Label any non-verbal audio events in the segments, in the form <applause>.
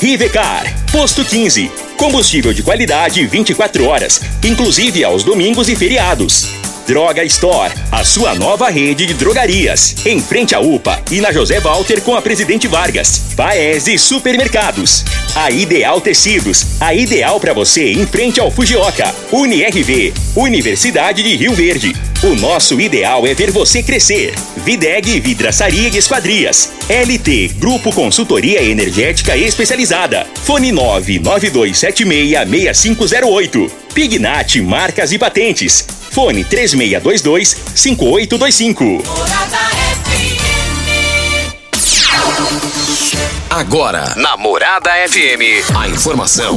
Rivecar, Posto 15. Combustível de qualidade 24 horas, inclusive aos domingos e feriados. Droga Store, a sua nova rede de drogarias. Em frente à UPA e na José Walter com a Presidente Vargas. Paese Supermercados. A Ideal Tecidos, a ideal para você em frente ao Fujioka. UniRV, Universidade de Rio Verde. O nosso ideal é ver você crescer. Videg Vidraçaria e Esquadrias. LT Grupo Consultoria Energética Especializada. Fone 992766508. Pignat Marcas e Patentes. Fone 3622-5825. Agora, na Morada FM, a informação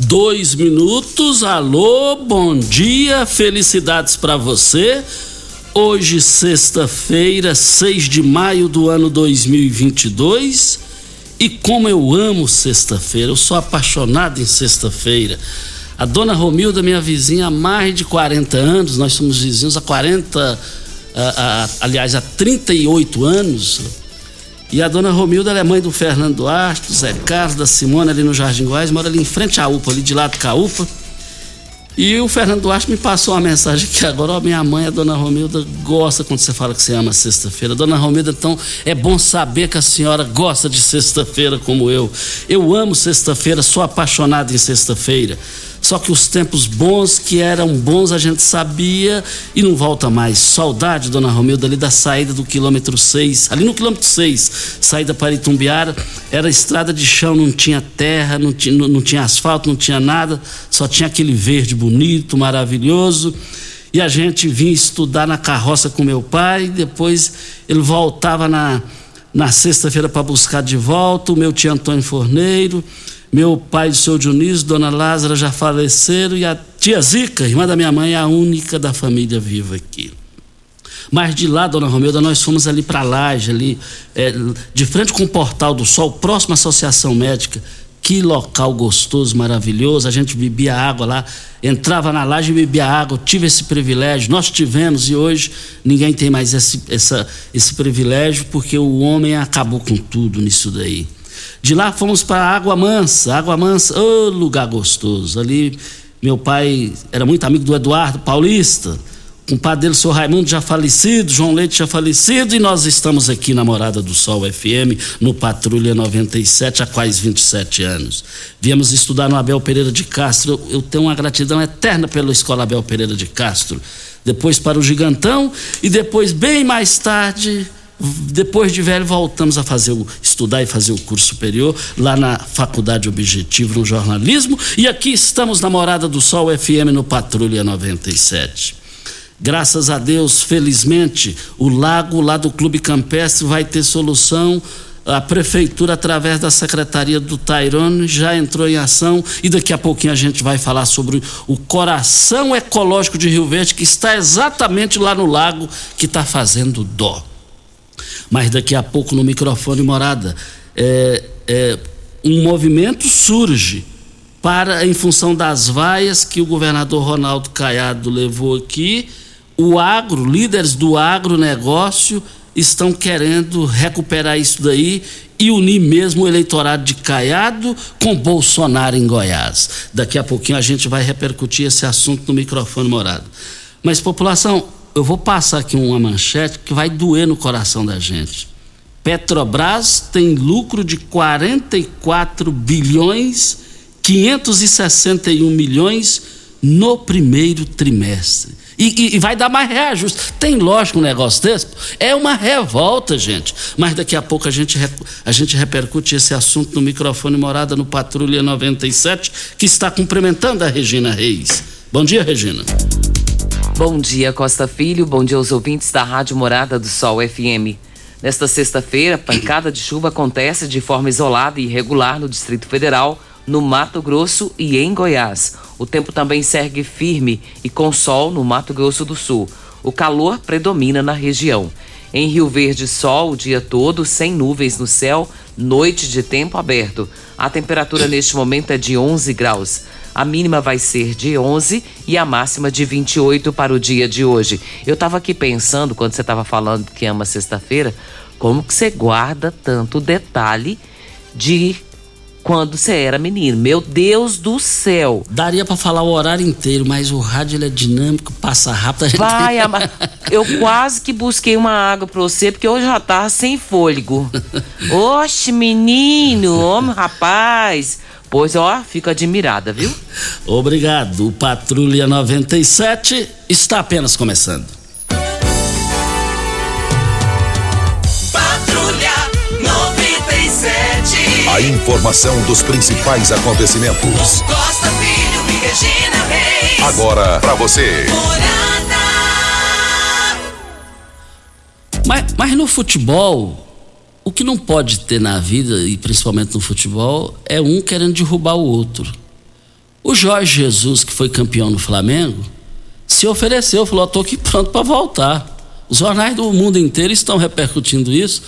Dois minutos. Alô, bom dia, felicidades para você. Hoje, sexta-feira, 6 de maio do ano 2022. E como eu amo sexta-feira, eu sou apaixonado em sexta-feira. A dona Romilda, minha vizinha, há mais de 40 anos, nós somos vizinhos há 40, a, a, aliás, há 38 anos. E a dona Romilda é mãe do Fernando Duarte, do Zé Carlos, da Simone ali no Jardim Goiás, mora ali em frente à UPA, ali de lado com a UPA. E o Fernando Duarte me passou uma mensagem que agora, ó, minha mãe, a dona Romilda, gosta quando você fala que você ama sexta-feira. Dona Romilda, então, é bom saber que a senhora gosta de sexta-feira como eu. Eu amo sexta-feira, sou apaixonado em sexta-feira. Só que os tempos bons que eram bons a gente sabia e não volta mais. Saudade, dona Romilda, ali da saída do quilômetro 6, ali no quilômetro 6, saída para Itumbiara, era estrada de chão, não tinha terra, não tinha, não, tinha asfalto, não tinha nada, só tinha aquele verde bonito, maravilhoso. E a gente vinha estudar na carroça com meu pai, depois ele voltava na, na sexta-feira para buscar de volta, o meu tio Antônio Forneiro meu pai, o seu Dionísio, dona Lázara já faleceram e a tia Zica, irmã da minha mãe, é a única da família viva aqui. Mas de lá, dona Romilda, nós fomos ali para a laje, ali, é, de frente com o Portal do Sol, próximo à Associação Médica. Que local gostoso, maravilhoso. A gente bebia água lá, entrava na laje e bebia água. tive esse privilégio, nós tivemos e hoje ninguém tem mais esse, essa, esse privilégio porque o homem acabou com tudo nisso daí. De lá fomos para Água Mansa, Água Mansa, oh, lugar gostoso. Ali meu pai era muito amigo do Eduardo Paulista, com o pai dele, o senhor Raimundo já falecido, João Leite já falecido, e nós estamos aqui na Morada do Sol FM, no Patrulha 97, há quase 27 anos. Viemos estudar no Abel Pereira de Castro, eu tenho uma gratidão eterna pela Escola Abel Pereira de Castro. Depois para o Gigantão, e depois, bem mais tarde, depois de velho, voltamos a fazer o, estudar e fazer o curso superior lá na Faculdade Objetivo no jornalismo. E aqui estamos na Morada do Sol FM no Patrulha 97. Graças a Deus, felizmente, o lago lá do Clube Campestre vai ter solução. A prefeitura, através da secretaria do Tairone, já entrou em ação e daqui a pouquinho a gente vai falar sobre o coração ecológico de Rio Verde, que está exatamente lá no lago, que está fazendo dó mas daqui a pouco no microfone morada. É, é, um movimento surge para, em função das vaias que o governador Ronaldo Caiado levou aqui, o agro, líderes do agronegócio estão querendo recuperar isso daí e unir mesmo o eleitorado de Caiado com Bolsonaro em Goiás. Daqui a pouquinho a gente vai repercutir esse assunto no microfone morado. Mas, população, eu vou passar aqui uma manchete que vai doer no coração da gente. Petrobras tem lucro de 44 bilhões 561 milhões no primeiro trimestre. E, e, e, vai dar mais reajuste. Tem lógico um negócio desse? É uma revolta, gente. Mas daqui a pouco a gente, a gente repercute esse assunto no microfone Morada no Patrulha 97, que está cumprimentando a Regina Reis. Bom dia, Regina. Bom dia, Costa Filho. Bom dia aos ouvintes da Rádio Morada do Sol FM. Nesta sexta-feira, pancada de chuva acontece de forma isolada e irregular no Distrito Federal no Mato Grosso e em Goiás. O tempo também segue firme e com sol no Mato Grosso do Sul. O calor predomina na região. Em Rio Verde, sol o dia todo, sem nuvens no céu, noite de tempo aberto. A temperatura neste momento é de 11 graus. A mínima vai ser de 11 e a máxima de 28 para o dia de hoje. Eu estava aqui pensando, quando você estava falando que ama sexta-feira, como que você guarda tanto detalhe de quando você era menino. Meu Deus do céu. Daria para falar o horário inteiro, mas o rádio é dinâmico, passa rápido. Gente... Vai, <laughs> ama... eu quase que busquei uma água para você, porque eu já tava sem fôlego. <laughs> Oxe, menino, homem, rapaz. Pois, ó, fico admirada, viu? Obrigado. O Patrulha 97 está apenas começando. A informação dos principais acontecimentos. Costa Filho e Regina Reis. Agora para você. Mas, mas no futebol, o que não pode ter na vida, e principalmente no futebol, é um querendo derrubar o outro. O Jorge Jesus, que foi campeão no Flamengo, se ofereceu, falou: estou aqui pronto para voltar. Os jornais do mundo inteiro estão repercutindo isso.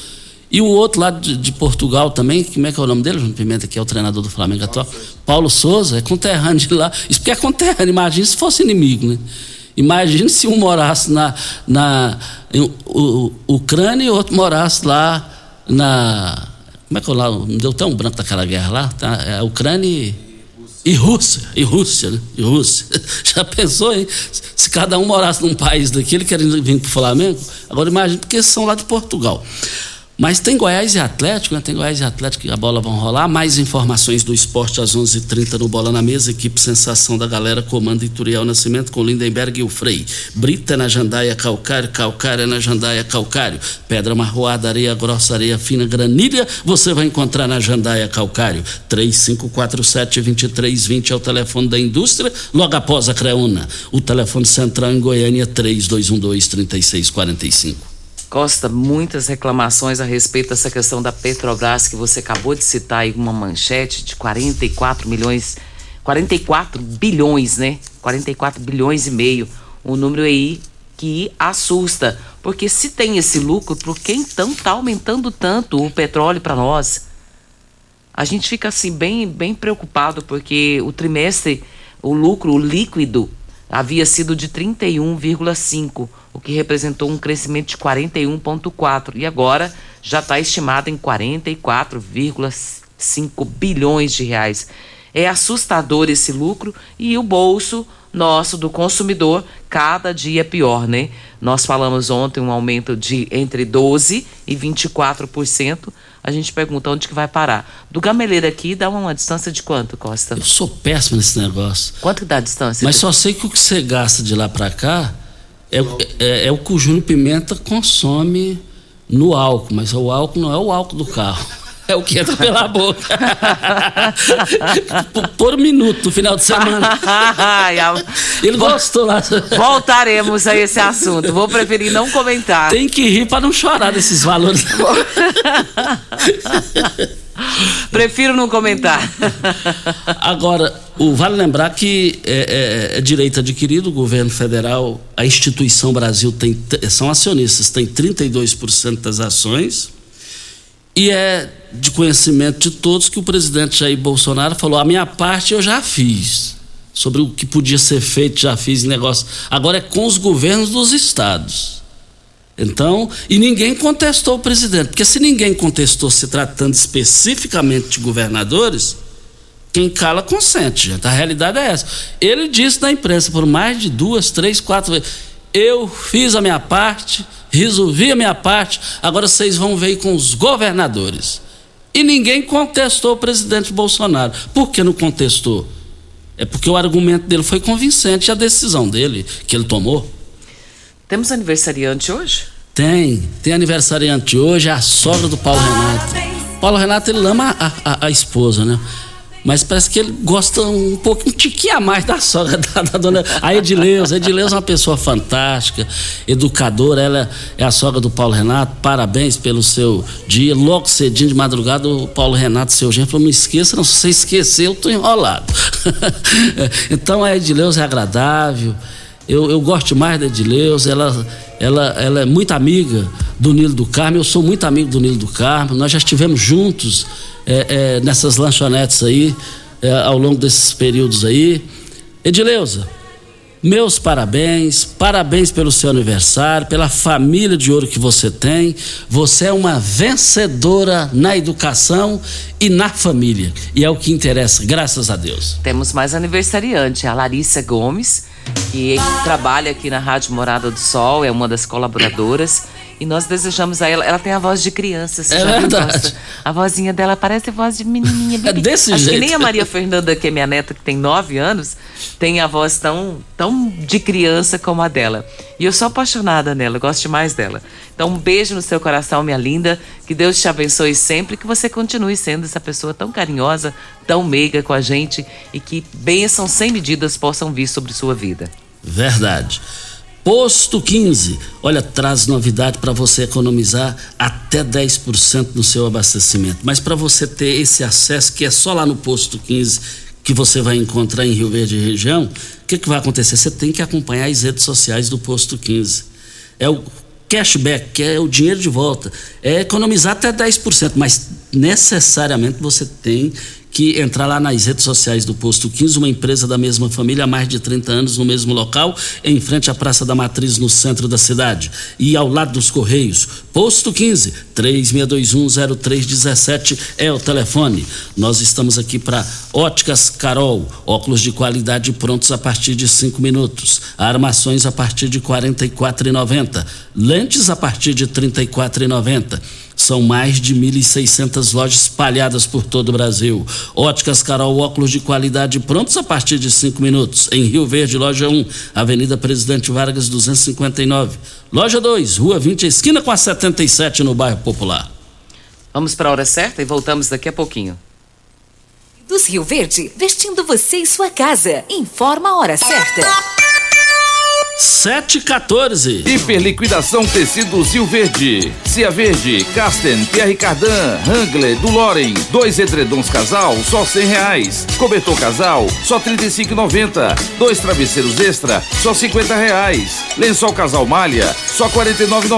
E o outro lá de, de, Portugal também, como é que é o nome dele, João Pimenta, que é o treinador do Flamengo atual? Paulo Souza, é conterrâneo de lá. Isso porque é conterrâneo, imagina se fosse inimigo, né? Imagina se um morasse na, na em, o, Ucrânia e o outro morasse lá na. Como é que é lá? Não deu tão branco daquela guerra lá? Tá? É Ucrânia e, e Rússia. E Rússia, né? E Rússia. <laughs> Já pensou, hein? Se cada um morasse num país daquele querendo vir para o Flamengo? Agora imagina, porque são lá de Portugal. Mas tem Goiás e Atlético, né? Tem Goiás e Atlético que a bola vão rolar. Mais informações do esporte às 11:30 h 30 no Bola na Mesa. Equipe Sensação da Galera comanda Ituriel Nascimento com Lindenberg e o Frei. Brita na Jandaia Calcário, Calcário na Jandaia Calcário. Pedra marroada, areia grossa, areia fina, granilha. Você vai encontrar na Jandaia Calcário. 3547-2320 é o telefone da indústria, logo após a Creuna. O telefone central em Goiânia 3212-3645. Costa, muitas reclamações a respeito dessa questão da Petrobras que você acabou de citar aí uma manchete de 44 milhões, 44 bilhões, né? 44 bilhões e meio. Um número aí que assusta, porque se tem esse lucro, por que então tá aumentando tanto o petróleo para nós? A gente fica assim bem bem preocupado porque o trimestre, o lucro o líquido havia sido de 31,5 o que representou um crescimento de 41,4% e agora já está estimado em 44,5 bilhões de reais. É assustador esse lucro e o bolso nosso do consumidor cada dia pior, né? Nós falamos ontem um aumento de entre 12 e 24%. A gente pergunta onde que vai parar. Do gameleiro aqui dá uma distância de quanto, Costa? Eu sou péssimo nesse negócio. Quanto dá a distância? Mas só sei que o que você gasta de lá para cá é, é, é o que o Júnior Pimenta consome no álcool, mas o álcool não é o álcool do carro. É o que entra pela boca. <laughs> por, por minuto, no final de semana. Ele gostou lá. Voltaremos a esse assunto. Vou preferir não comentar. Tem que rir para não chorar desses valores. <laughs> Prefiro não comentar. Agora, o, vale lembrar que é, é, é, direito adquirido, o governo federal, a instituição Brasil tem, são acionistas, tem 32% das ações. E é de conhecimento de todos que o presidente Jair Bolsonaro falou: a minha parte eu já fiz. Sobre o que podia ser feito, já fiz negócio. Agora é com os governos dos estados. Então, e ninguém contestou o presidente, porque se ninguém contestou se tratando especificamente de governadores, quem cala consente, gente. A realidade é essa. Ele disse na imprensa por mais de duas, três, quatro vezes: eu fiz a minha parte, resolvi a minha parte, agora vocês vão ver com os governadores. E ninguém contestou o presidente Bolsonaro. Por que não contestou? É porque o argumento dele foi convincente a decisão dele que ele tomou. Temos aniversariante hoje? Tem, tem aniversariante hoje, a sogra do Paulo Renato. Paulo Renato ele ama a, a, a esposa, né? Mas parece que ele gosta um pouco, um tiquinho a mais da sogra <laughs> da, da dona. A Edileuza. A Edileuza é uma pessoa fantástica, educadora. Ela é a sogra do Paulo Renato. Parabéns pelo seu dia. Logo cedinho de madrugada, o Paulo Renato, seu genro, falou: não esqueça, não. Se você esquecer, eu tô enrolado. <laughs> então a Edileuza é agradável. Eu, eu gosto mais da Edileuza. Ela, ela, ela é muito amiga do Nilo do Carmo. Eu sou muito amigo do Nilo do Carmo. Nós já estivemos juntos é, é, nessas lanchonetes aí, é, ao longo desses períodos aí. Edileuza, meus parabéns, parabéns pelo seu aniversário, pela família de ouro que você tem. Você é uma vencedora na educação e na família. E é o que interessa, graças a Deus. Temos mais aniversariante, a Larissa Gomes, que trabalha aqui na Rádio Morada do Sol, é uma das colaboradoras. E nós desejamos a ela. Ela tem a voz de criança, você É já verdade. A vozinha dela parece voz de menininha. <laughs> É desse Acho jeito. que nem a Maria Fernanda, que é minha neta, que tem nove anos, tem a voz tão, tão de criança como a dela. E eu sou apaixonada nela, gosto demais dela. Então, um beijo no seu coração, minha linda. Que Deus te abençoe sempre. Que você continue sendo essa pessoa tão carinhosa, tão meiga com a gente. E que bênçãos sem medidas possam vir sobre sua vida. Verdade. Posto 15, olha, traz novidade para você economizar até 10% no seu abastecimento. Mas para você ter esse acesso, que é só lá no Posto 15 que você vai encontrar em Rio Verde e região, o que, que vai acontecer? Você tem que acompanhar as redes sociais do Posto 15. É o cashback, que é o dinheiro de volta. É economizar até 10%, mas necessariamente você tem que entrar lá nas redes sociais do Posto 15, uma empresa da mesma família há mais de 30 anos no mesmo local, em frente à Praça da Matriz, no centro da cidade. E ao lado dos Correios, Posto 15, 36210317 é o telefone. Nós estamos aqui para Óticas Carol, óculos de qualidade prontos a partir de 5 minutos, armações a partir de R$ 44,90, lentes a partir de R$ 34,90. São mais de 1.600 lojas espalhadas por todo o Brasil. Óticas Carol, óculos de qualidade prontos a partir de 5 minutos. Em Rio Verde, loja 1, Avenida Presidente Vargas 259. Loja 2, Rua 20, esquina com a 77, no bairro Popular. Vamos para a hora certa e voltamos daqui a pouquinho. Dos Rio Verde, vestindo você e sua casa. Informa a hora certa. 714. Hiperliquidação Tecidos Rio Verde. Cia Verde, Casten, Pierre Cardan, Hangler, do Loren. Dois edredons casal, só cem reais. Cobertor casal, só trinta e cinco Dois travesseiros extra, só cinquenta reais. Lençol casal malha, só quarenta e nove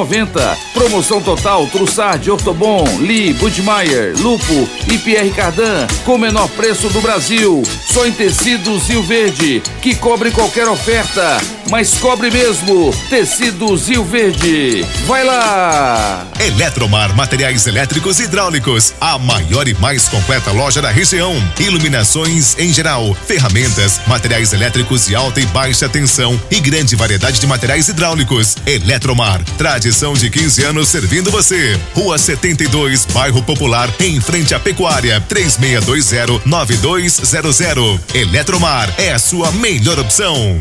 Promoção total, Trussard, Ortobon, Lee, Budmeier, Lupo e Pierre Cardan, com o menor preço do Brasil. Só em Tecidos Rio Verde, que cobre qualquer oferta, mas cobre mesmo. Tecidos Rio Verde. Vai lá! Eletromar Materiais Elétricos e Hidráulicos, a maior e mais completa loja da região. Iluminações em geral, ferramentas, materiais elétricos de alta e baixa tensão e grande variedade de materiais hidráulicos. Eletromar, tradição de 15 anos servindo você. Rua 72, Bairro Popular, em frente à Pecuária, 3620-9200. Eletromar é a sua melhor opção.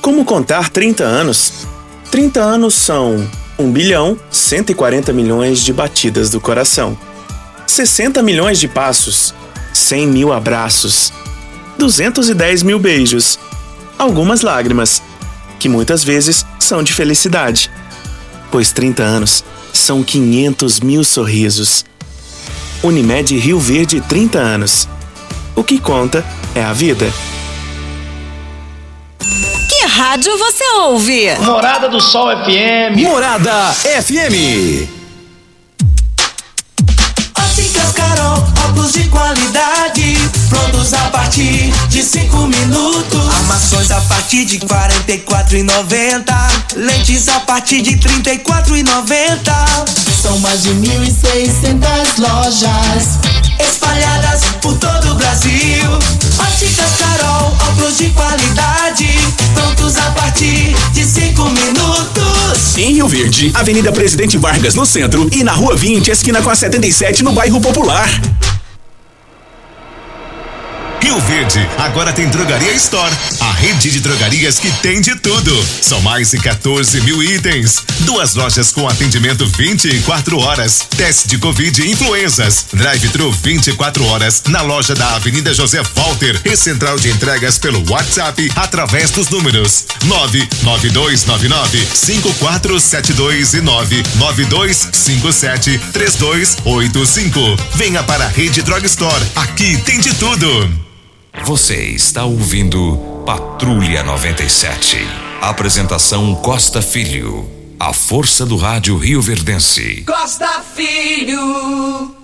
Como contar 30 anos? 30 anos são 1 bilhão 140 milhões de batidas do coração, 60 milhões de passos, 100 mil abraços, 210 mil beijos, algumas lágrimas, que muitas vezes são de felicidade, pois 30 anos são 500 mil sorrisos. Unimed Rio Verde 30 anos. O que conta é a vida. Que rádio você ouve? Morada do Sol FM. Morada FM. Óticas Carol, óculos de qualidade, prontos a partir de cinco minutos. Armações a partir de quarenta e quatro e noventa, lentes a partir de trinta e quatro e noventa. São mais de mil e seiscentas lojas espalhadas por todo o Brasil. Óticas Carol, óculos de qualidade, prontos a partir de cinco minutos. Em Rio Verde, Avenida Presidente Vargas no centro e na Rua 20, esquina com a 77 no bairro Popular. Rio Verde agora tem Drogaria Store, a rede de drogarias que tem de tudo. São mais de 14 mil itens. Duas lojas com atendimento 24 horas. Teste de Covid e influenzas. Drive-thru 24 horas na loja da Avenida José Walter e central de entregas pelo WhatsApp através dos números 99299 5472 e 99257 3285. Venha para a Rede Drug Store. Aqui tem de tudo. Você está ouvindo Patrulha 97. Apresentação Costa Filho. A força do rádio Rio Verdense. Costa Filho.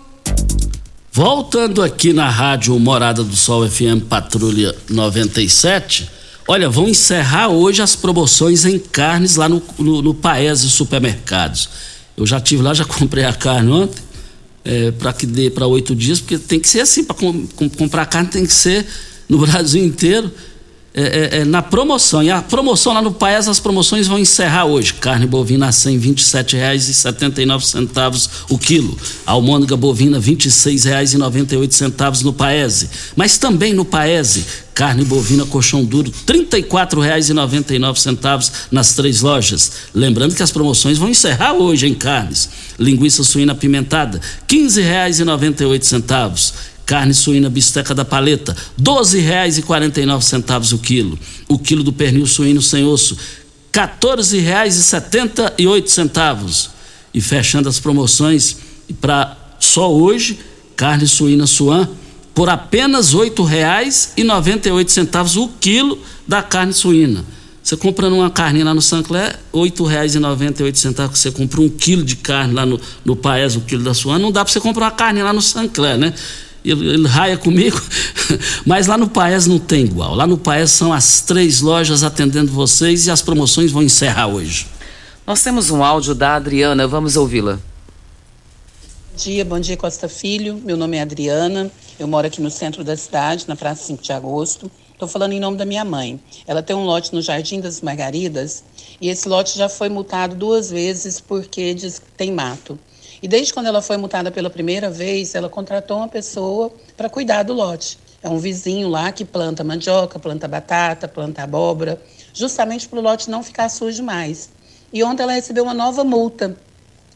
Voltando aqui na rádio Morada do Sol FM Patrulha 97. Olha, vão encerrar hoje as promoções em carnes lá no, no, no Paese Supermercados. Eu já tive lá, já <laughs> comprei a carne ontem, é, para que dê para oito dias, porque tem que ser assim, para com, com, comprar carne tem que ser no <laughs> Brasil inteiro. É, é, é, na promoção. E a promoção lá no Paes, as promoções vão encerrar hoje. Carne bovina R$ 127,79 o quilo. Almôndega bovina R$ 26,98 no Paese. Mas também no Paese, carne bovina colchão duro R$ 34,99 nas três lojas. Lembrando que as promoções vão encerrar hoje em carnes. Linguiça suína apimentada R$ 15,98 Carne suína bisteca da paleta, R$ 12,49 o quilo. O quilo do pernil suíno sem osso, R$ 14,78. E fechando as promoções, para só hoje, carne suína suan por apenas R$ 8,98 o quilo da carne suína. Você comprando uma carne lá no Sancler, R$ 8,98 você compra um quilo de carne lá no, no Paes, o quilo da sua, não dá para você comprar uma carne lá no Sancler, né? Ele, ele raia comigo, <laughs> mas lá no Paes não tem igual. Lá no Paes são as três lojas atendendo vocês e as promoções vão encerrar hoje. Nós temos um áudio da Adriana, vamos ouvi-la. Bom dia, bom dia Costa Filho. Meu nome é Adriana, eu moro aqui no centro da cidade, na Praça 5 de Agosto. Estou falando em nome da minha mãe. Ela tem um lote no Jardim das Margaridas e esse lote já foi multado duas vezes porque diz que tem mato. E desde quando ela foi multada pela primeira vez, ela contratou uma pessoa para cuidar do lote. É um vizinho lá que planta mandioca, planta batata, planta abóbora, justamente para o lote não ficar sujo mais. E ontem ela recebeu uma nova multa.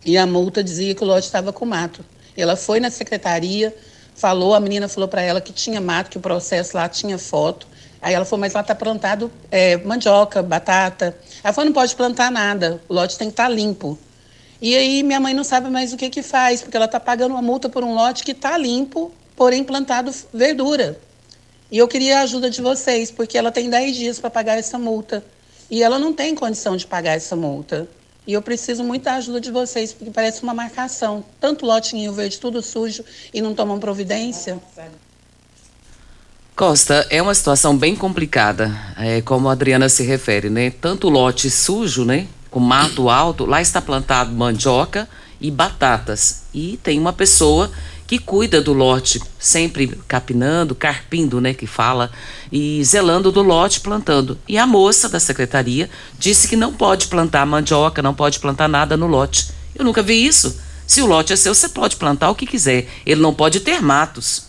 E a multa dizia que o lote estava com mato. Ela foi na secretaria, falou, a menina falou para ela que tinha mato, que o processo lá tinha foto. Aí ela falou, mas lá está plantado é, mandioca, batata. Ela falou, não pode plantar nada, o lote tem que estar tá limpo. E aí minha mãe não sabe mais o que que faz, porque ela está pagando uma multa por um lote que está limpo, porém plantado verdura. E eu queria a ajuda de vocês, porque ela tem 10 dias para pagar essa multa. E ela não tem condição de pagar essa multa. E eu preciso muito da ajuda de vocês, porque parece uma marcação. Tanto lote em Verde, tudo sujo, e não tomam providência. Costa, é uma situação bem complicada, é, como a Adriana se refere, né? Tanto lote sujo, né? Com mato alto, lá está plantado mandioca e batatas. E tem uma pessoa que cuida do lote, sempre capinando, carpindo, né, que fala, e zelando do lote, plantando. E a moça da secretaria disse que não pode plantar mandioca, não pode plantar nada no lote. Eu nunca vi isso. Se o lote é seu, você pode plantar o que quiser. Ele não pode ter matos.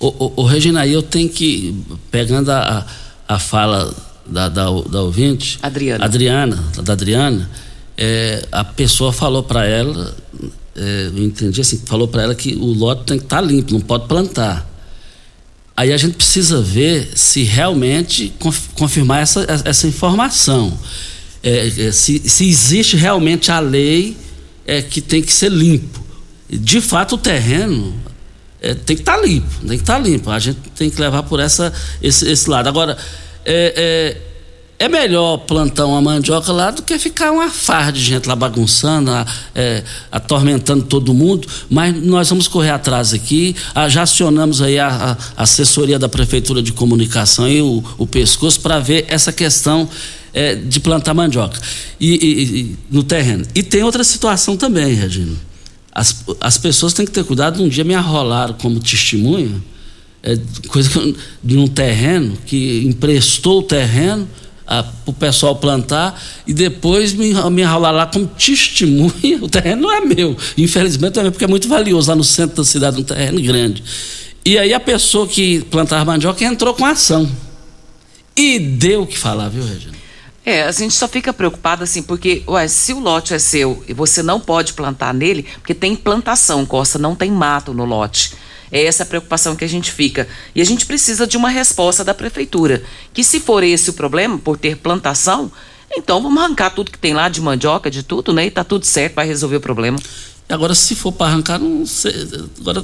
Ô, ô, ô Regina, eu tenho que, pegando a, a fala da, da, da ouvinte, Adriana, Adriana da Adriana, é, a pessoa falou para ela, é, eu entendi assim, falou para ela que o lote tem que estar tá limpo, não pode plantar. Aí a gente precisa ver se realmente confirmar essa, essa informação. É, é, se, se existe realmente a lei é, que tem que ser limpo. De fato, o terreno, é, tem que estar tá limpo, tem que estar tá limpo. A gente tem que levar por essa, esse, esse lado. Agora, é, é, é, melhor plantar uma mandioca lá do que ficar uma farra de gente lá bagunçando, é, atormentando todo mundo. Mas nós vamos correr atrás aqui. Ah, já acionamos aí a, a, assessoria da Prefeitura de Comunicação e o, o pescoço para ver essa questão é, de plantar mandioca e, e, e, no terreno. E tem outra situação também, Regina as, as pessoas têm que ter cuidado. Um dia me arrolaram como testemunha, é, coisa de um terreno, que emprestou o terreno para o pessoal plantar e depois me, me enrolar lá como testemunha. <laughs> O terreno não é meu, infelizmente é porque é muito valioso lá no centro da cidade, um terreno grande. E aí a pessoa que plantava mandioca entrou com ação. E deu o que falar, viu, Regina? É, a gente só fica preocupado assim, porque, ué, se o lote é seu e você não pode plantar nele, porque tem plantação, Costa, não tem mato no lote. É essa preocupação que a gente fica. E a gente precisa de uma resposta da prefeitura. Que se for esse o problema, por ter plantação, então vamos arrancar tudo que tem lá de mandioca, de tudo, né? E tá tudo certo, vai resolver o problema. Agora, se for para arrancar, não sei. Agora,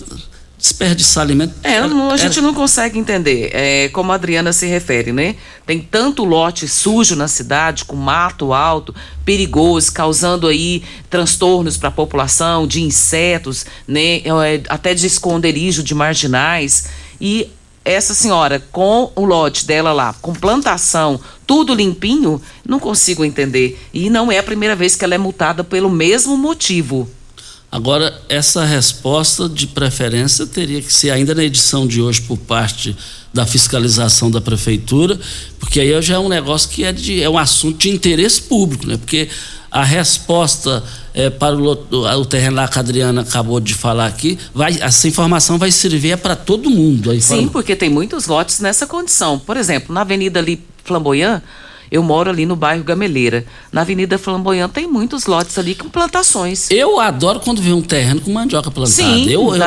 desperdiçar alimento. É, não, a gente não consegue entender é, como a Adriana se refere, né? Tem tanto lote sujo na cidade, com mato alto, perigoso, causando aí transtornos para a população, de insetos, né? É, até de esconderijo de marginais. E essa senhora, com o lote dela lá, com plantação, tudo limpinho, não consigo entender. E não é a primeira vez que ela é multada pelo mesmo motivo. Agora, essa resposta de preferência teria que ser ainda na edição de hoje por parte da fiscalização da prefeitura, porque aí já é um negócio que é, de, é um assunto de interesse público, né? Porque a resposta é, para o, o, terreno lá que a Adriana acabou de falar aqui, vai, essa informação vai servir é para todo mundo. Sim, porque tem muitos lotes nessa condição. Por exemplo, na avenida ali Flamboyant, eu moro ali no bairro Gameleira. Na Avenida Flamboyant tem muitos lotes ali com plantações. Eu adoro quando vê um terreno com mandioca plantada. Sim, eu, eu,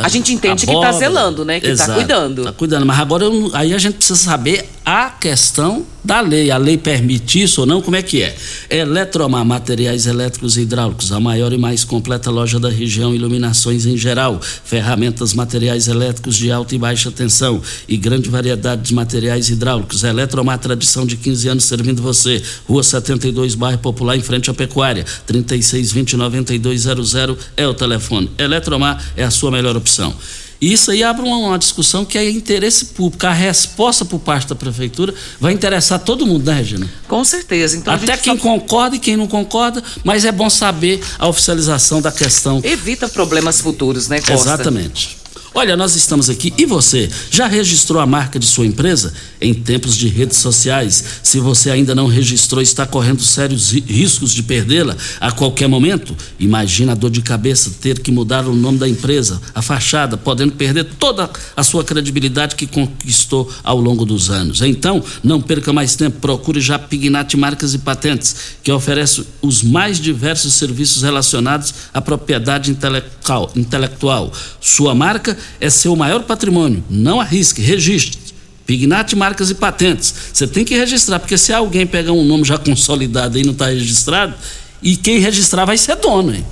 a gente entende que está zelando, né? Que está cuidando. Está cuidando. Mas agora eu, aí a gente precisa saber a questão da lei. A lei permite isso ou não? Como é que é? Eletromar, materiais elétricos e hidráulicos, a maior e mais completa loja da região, iluminações em geral, ferramentas, materiais elétricos de alta e baixa tensão e grande variedade de materiais hidráulicos. Eletromar, tradição de 15 anos servindo você. Rua 72, bairro Popular, em frente à Pecuária. 3620-9200 é o telefone. Eletromar é a sua melhor opção. E isso aí abre uma, uma, discussão que é interesse público. A resposta por parte da prefeitura vai interessar todo mundo, né, Regina? Com certeza. Então, Até quem só... concorda e quem não concorda, mas é bom saber a oficialização da questão. Evita problemas futuros, né, Costa? Exatamente. Olha, nós estamos aqui e você já registrou a marca de sua empresa? Em tempos de redes sociais, se você ainda não registrou, está correndo sérios riscos de perdê-la a qualquer momento? Imagina a dor de cabeça ter que mudar o nome da empresa, a fachada, podendo perder toda a sua credibilidade que conquistou ao longo dos anos. Então, não perca mais tempo, procure já Pignat Marcas e Patentes, que oferece os mais diversos serviços relacionados à propriedade intelectual. intelectual. Sua marca é seu maior patrimônio. Não arrisque, registre. Pignat Marcas e Patentes. Você tem que registrar, porque se alguém pegar um nome já consolidado e não está registrado, e quem registrar vai ser dono, hein?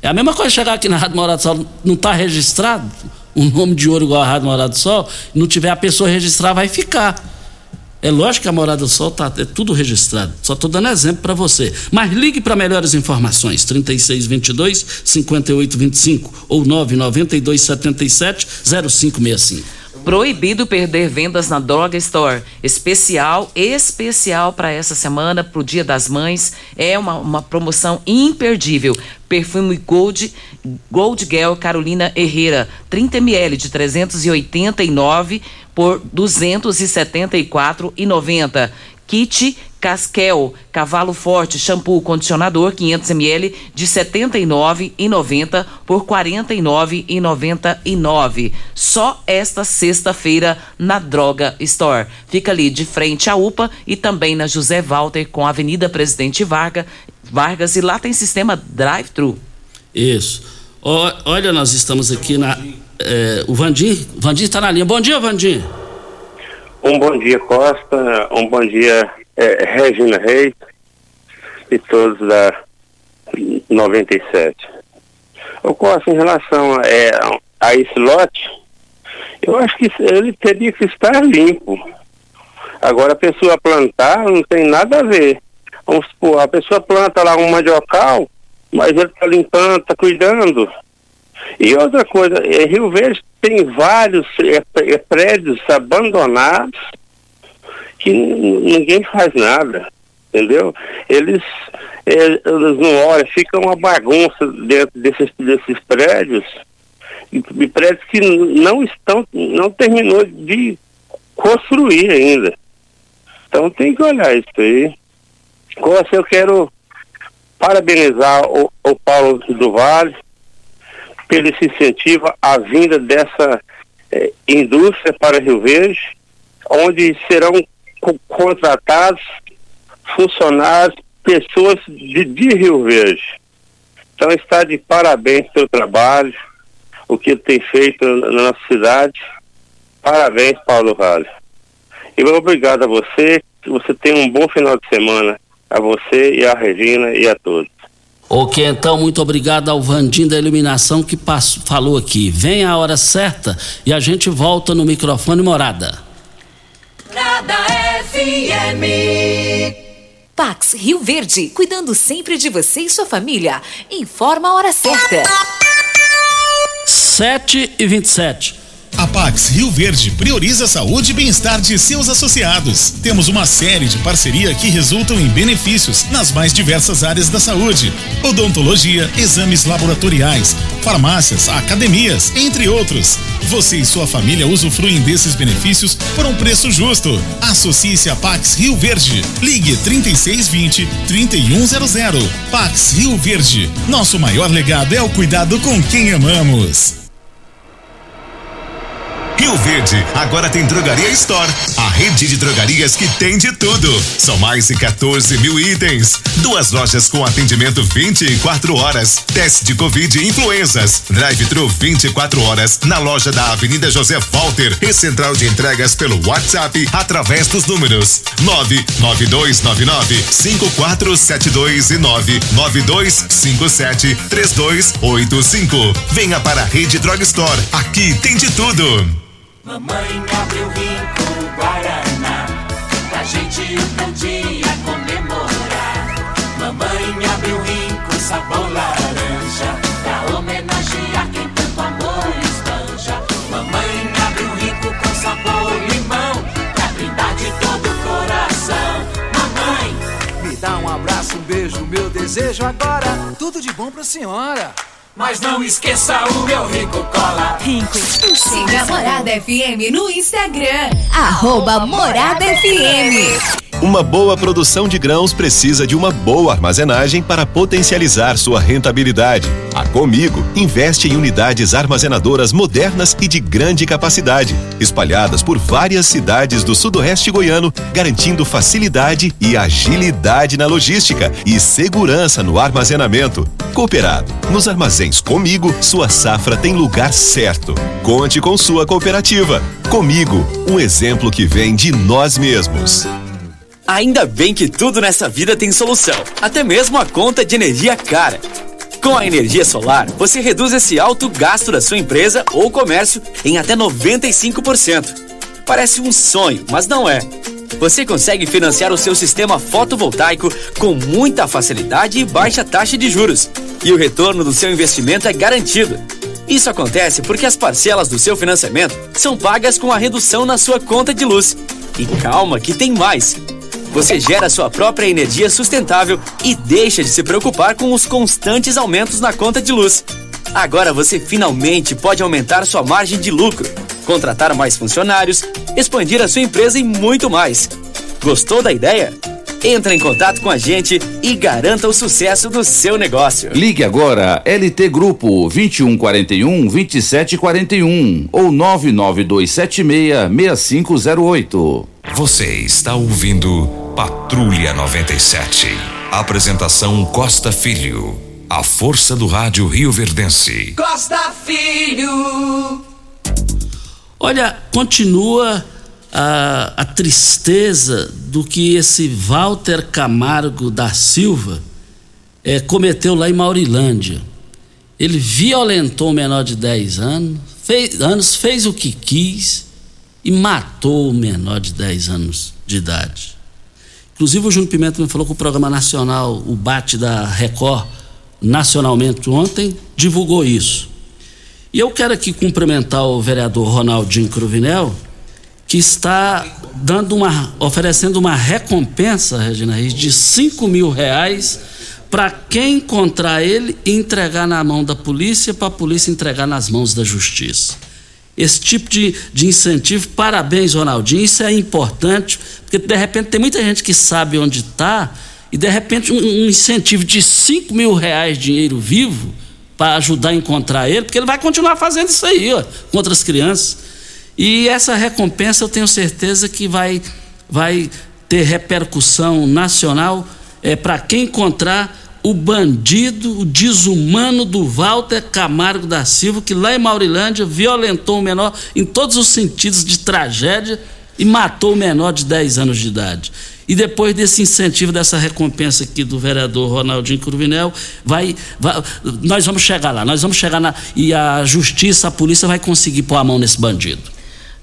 É a mesma coisa chegar aqui na Rádio Morado do Sol, não está registrado, um nome de ouro igual a Rádio Morado do Sol, não tiver a pessoa registrar, vai ficar. É lógico que a Morada do Sol tá, é tudo registrado. Só estou dando exemplo para você. Mas ligue para melhores informações. 3622 5825 ou 992 77 0565. Proibido perder vendas na Droga Store. Especial, especial para essa semana, para o Dia das Mães. É uma, uma promoção imperdível. Perfume Gold, Gold Girl Carolina Herrera, 30 ml de 389 por 274,90. Kit Casquel, Cavalo Forte, shampoo, condicionador 500 ml de 79,90 por 49,99. Só esta sexta-feira na Droga Store. Fica ali de frente à UPA e também na José Walter com a Avenida Presidente Vargas, Vargas e lá tem sistema drive-thru. Isso. O, olha, nós estamos aqui na é, o Vandir, Vandir está na linha. Bom dia, Vandir. Um bom dia, Costa. Um bom dia, é, Regina Reis e todos da 97. O Costa, em relação é, a esse lote, eu acho que ele teria que estar limpo. Agora, a pessoa plantar não tem nada a ver. Vamos supor, a pessoa planta lá um mandiocal, mas ele está limpando, está cuidando. E outra coisa, é, Rio Verde tem vários é, é, prédios abandonados que ninguém faz nada, entendeu? Eles, é, eles não olham, fica uma bagunça dentro desses, desses prédios, e, prédios que não estão, não terminou de construir ainda. Então tem que olhar isso aí. Costa, eu quero parabenizar o, o Paulo do Vale pelo esse incentivo à vinda dessa é, indústria para Rio Verde, onde serão co contratados funcionários, pessoas de, de Rio Verde. Então está de parabéns pelo trabalho, o que tem feito na nossa cidade. Parabéns, Paulo Vale. E obrigado a você. Você tem um bom final de semana a você e a Regina e a todos. Ok, então, muito obrigado ao Vandim da Iluminação que passou, falou aqui. Vem a hora certa e a gente volta no microfone morada. Morada FM. Pax Rio Verde, cuidando sempre de você e sua família. Informa a hora certa. 7 e 27. A Pax Rio Verde prioriza a saúde e bem-estar de seus associados. Temos uma série de parceria que resultam em benefícios nas mais diversas áreas da saúde: odontologia, exames laboratoriais, farmácias, academias, entre outros. Você e sua família usufruem desses benefícios por um preço justo. Associe-se a Pax Rio Verde. Ligue 3620 3100. Pax Rio Verde. Nosso maior legado é o cuidado com quem amamos. Rio Verde agora tem Drogaria Store, a rede de drogarias que tem de tudo. São mais de 14 mil itens. Duas lojas com atendimento 24 horas. Teste de Covid e influenzas. Drive-thru 24 horas na loja da Avenida José Walter e central de entregas pelo WhatsApp através dos números 99299 5472 e 99257 3285. Venha para a Rede Drog Store. Aqui tem de tudo. Mamãe abriu rico Guaraná. Pra gente um dia comemorar. Mamãe abriu rico sabor laranja. Pra homenagear quem tanto amor espanja Mamãe abriu rico com sabor limão. Pra brindar de todo o coração. Mamãe, me dá um abraço, um beijo, meu desejo agora. Tudo de bom pra senhora mas não esqueça o meu Rico Cola. Rico. Siga a Morada FM no Instagram. Arroba Morada FM. Uma boa produção de grãos precisa de uma boa armazenagem para potencializar sua rentabilidade. Comigo investe em unidades armazenadoras modernas e de grande capacidade, espalhadas por várias cidades do sudoeste goiano, garantindo facilidade e agilidade na logística e segurança no armazenamento. Cooperado. Nos armazéns Comigo, sua safra tem lugar certo. Conte com sua cooperativa. Comigo, um exemplo que vem de nós mesmos. Ainda bem que tudo nessa vida tem solução, até mesmo a conta de energia cara. Com a energia solar, você reduz esse alto gasto da sua empresa ou comércio em até 95%. Parece um sonho, mas não é. Você consegue financiar o seu sistema fotovoltaico com muita facilidade e baixa taxa de juros. E o retorno do seu investimento é garantido. Isso acontece porque as parcelas do seu financiamento são pagas com a redução na sua conta de luz. E calma que tem mais! Você gera sua própria energia sustentável e deixa de se preocupar com os constantes aumentos na conta de luz. Agora você finalmente pode aumentar sua margem de lucro, contratar mais funcionários, expandir a sua empresa e muito mais. Gostou da ideia? Entre em contato com a gente e garanta o sucesso do seu negócio. Ligue agora LT Grupo 2141 2741 ou 99276 6508. Você está ouvindo Patrulha 97. Apresentação Costa Filho. A força do rádio Rio Verdense. Costa Filho. Olha, continua a, a tristeza do que esse Walter Camargo da Silva é, cometeu lá em Maurilândia. Ele violentou um menor de 10 anos, fez, anos, fez o que quis e matou o menor de 10 anos de idade. Inclusive o Júnior Pimenta me falou que o programa nacional, o Bate da Record, nacionalmente ontem, divulgou isso. E eu quero aqui cumprimentar o vereador Ronaldinho Cruvinel, que está dando uma, oferecendo uma recompensa, Regina Reis, de 5 mil reais para quem encontrar ele e entregar na mão da polícia, para a polícia entregar nas mãos da justiça. Esse tipo de, de incentivo, parabéns, Ronaldinho, isso é importante, porque de repente tem muita gente que sabe onde está, e de repente um, um incentivo de 5 mil reais dinheiro vivo para ajudar a encontrar ele, porque ele vai continuar fazendo isso aí, ó, com outras crianças. E essa recompensa eu tenho certeza que vai, vai ter repercussão nacional é, para quem encontrar o bandido, o desumano do Walter Camargo da Silva, que lá em Maurilândia violentou o menor em todos os sentidos de tragédia e matou o menor de 10 anos de idade. E depois desse incentivo, dessa recompensa aqui do vereador Ronaldinho Cruvinel, vai, vai, nós vamos chegar lá, nós vamos chegar na. E a justiça, a polícia vai conseguir pôr a mão nesse bandido.